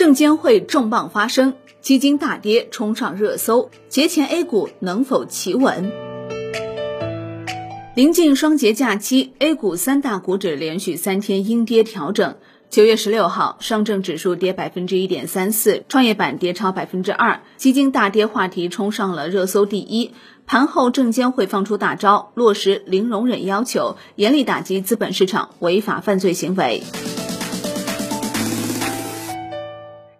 证监会重磅发声，基金大跌冲上热搜，节前 A 股能否企稳？临近双节假期，A 股三大股指连续三天阴跌调整。九月十六号，上证指数跌百分之一点三四，创业板跌超百分之二，基金大跌话题冲上了热搜第一。盘后，证监会放出大招，落实零容忍要求，严厉打击资本市场违法犯罪行为。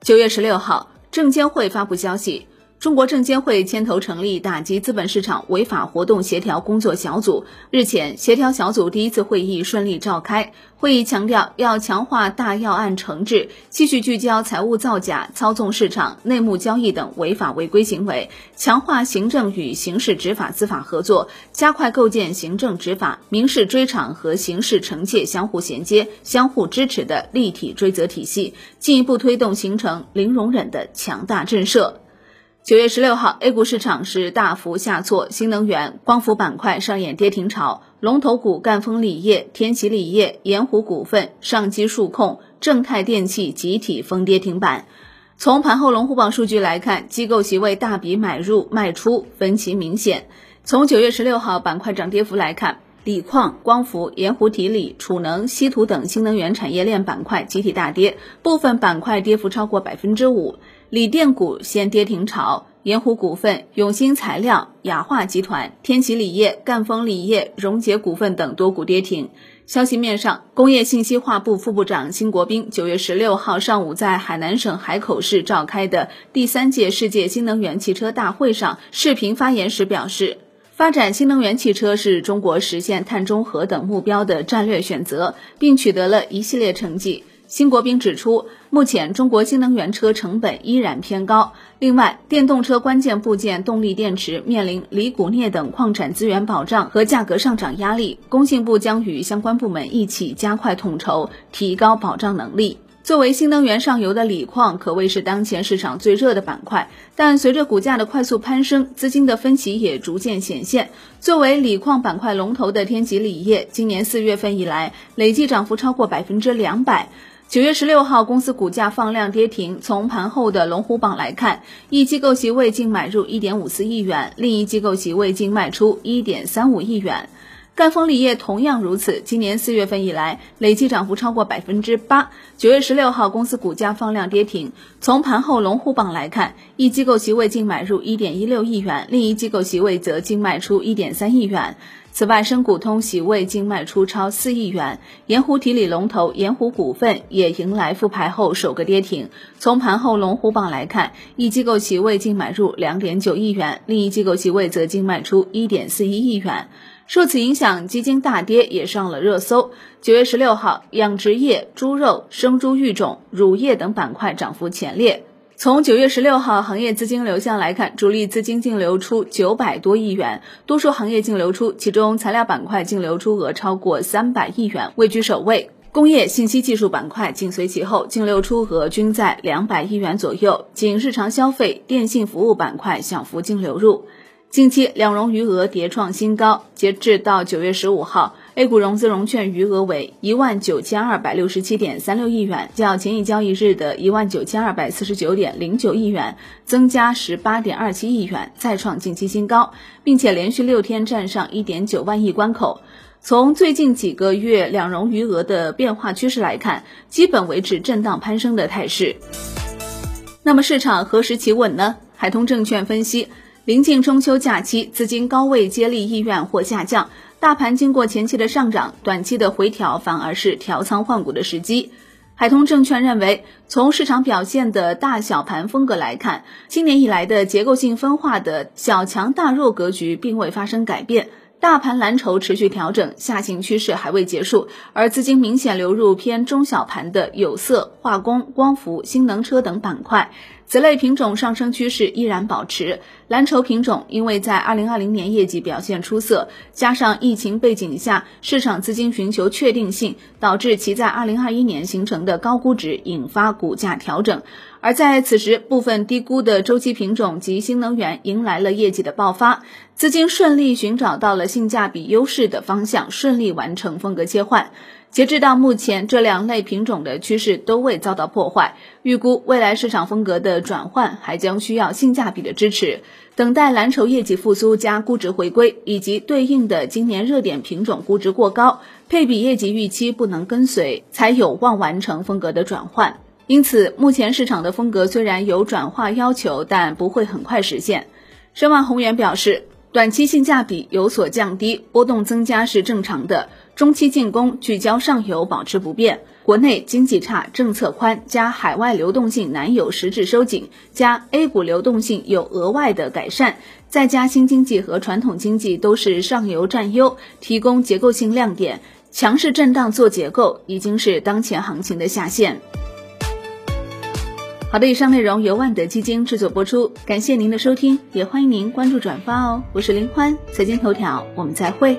九月十六号，证监会发布消息。中国证监会牵头成立打击资本市场违法活动协调工作小组。日前，协调小组第一次会议顺利召开。会议强调，要强化大要案惩治，继续聚焦财务造假、操纵市场、内幕交易等违法违规行为，强化行政与刑事执法司法合作，加快构建行政执法、民事追偿和刑事惩戒相互衔接、相互支持的立体追责体系，进一步推动形成零容忍的强大震慑。九月十六号，A 股市场是大幅下挫，新能源、光伏板块上演跌停潮，龙头股赣锋锂业、天齐锂业、盐湖股份、上机数控、正泰电器集体封跌停板。从盘后龙虎榜数据来看，机构席位大笔买入卖出分歧明显。从九月十六号板块涨跌幅来看，锂矿、光伏、盐湖提锂、储能、稀土等新能源产业链板块集体大跌，部分板块跌幅超过百分之五。锂电股先跌停潮，盐湖股份、永兴材料、雅化集团、天齐锂业、赣锋锂业、荣捷股份等多股跌停。消息面上，工业信息化部副部长辛国斌九月十六号上午在海南省海口市召开的第三届世界新能源汽车大会上视频发言时表示，发展新能源汽车是中国实现碳中和等目标的战略选择，并取得了一系列成绩。辛国斌指出，目前中国新能源车成本依然偏高。另外，电动车关键部件动力电池面临锂、钴、镍等矿产资源保障和价格上涨压力。工信部将与相关部门一起加快统筹，提高保障能力。作为新能源上游的锂矿，可谓是当前市场最热的板块。但随着股价的快速攀升，资金的分歧也逐渐显现。作为锂矿板块龙头的天齐锂业，今年四月份以来累计涨幅超过百分之两百。九月十六号，公司股价放量跌停。从盘后的龙虎榜来看，一机构席位净买入一点五四亿元，另一机构席位净卖出一点三五亿元。赣锋锂业同样如此，今年四月份以来累计涨幅超过百分之八。九月十六号，公司股价放量跌停。从盘后龙虎榜来看，一机构席位净买入一点一六亿元，另一机构席位则净卖出一点三亿元。此外，深股通席位净卖出超四亿元，盐湖提锂龙头盐湖股份也迎来复牌后首个跌停。从盘后龙虎榜来看，一机构席位净买入两点九亿元，另一机构席位则净卖出一点四一亿元。受此影响，基金大跌也上了热搜。九月十六号，养殖业、猪肉、生猪育种、乳业等板块涨幅前列。从九月十六号行业资金流向来看，主力资金净流出九百多亿元，多数行业净流出，其中材料板块净流出额超过三百亿元，位居首位。工业信息技术板块紧随其后，净流出额均在两百亿元左右。仅日常消费、电信服务板块小幅净流入。近期两融余额跌创新高，截至到九月十五号，A 股融资融券余额为一万九千二百六十七点三六亿元，较前一交易日的一万九千二百四十九点零九亿元增加十八点二七亿元，再创近期新高，并且连续六天站上一点九万亿关口。从最近几个月两融余额的变化趋势来看，基本维持震荡攀升的态势。那么市场何时企稳呢？海通证券分析。临近中秋假期，资金高位接力意愿或下降，大盘经过前期的上涨，短期的回调反而是调仓换股的时机。海通证券认为，从市场表现的大小盘风格来看，今年以来的结构性分化的小强大弱格局并未发生改变，大盘蓝筹持续调整，下行趋势还未结束，而资金明显流入偏中小盘的有色、化工、光伏、新能车等板块。此类品种上升趋势依然保持，蓝筹品种因为在二零二零年业绩表现出色，加上疫情背景下市场资金寻求确定性，导致其在二零二一年形成的高估值引发股价调整。而在此时，部分低估的周期品种及新能源迎来了业绩的爆发，资金顺利寻找到了性价比优势的方向，顺利完成风格切换。截至到目前，这两类品种的趋势都未遭到破坏。预估未来市场风格的转换还将需要性价比的支持，等待蓝筹业绩复苏加估值回归，以及对应的今年热点品种估值过高，配比业绩预期不能跟随，才有望完成风格的转换。因此，目前市场的风格虽然有转化要求，但不会很快实现。申万宏源表示。短期性价比有所降低，波动增加是正常的。中期进攻聚焦上游保持不变，国内经济差、政策宽，加海外流动性难有实质收紧，加 A 股流动性有额外的改善，再加新经济和传统经济都是上游占优，提供结构性亮点，强势震荡做结构，已经是当前行情的下限。好的，以上内容由万德基金制作播出，感谢您的收听，也欢迎您关注转发哦。我是林欢，财经头条，我们再会。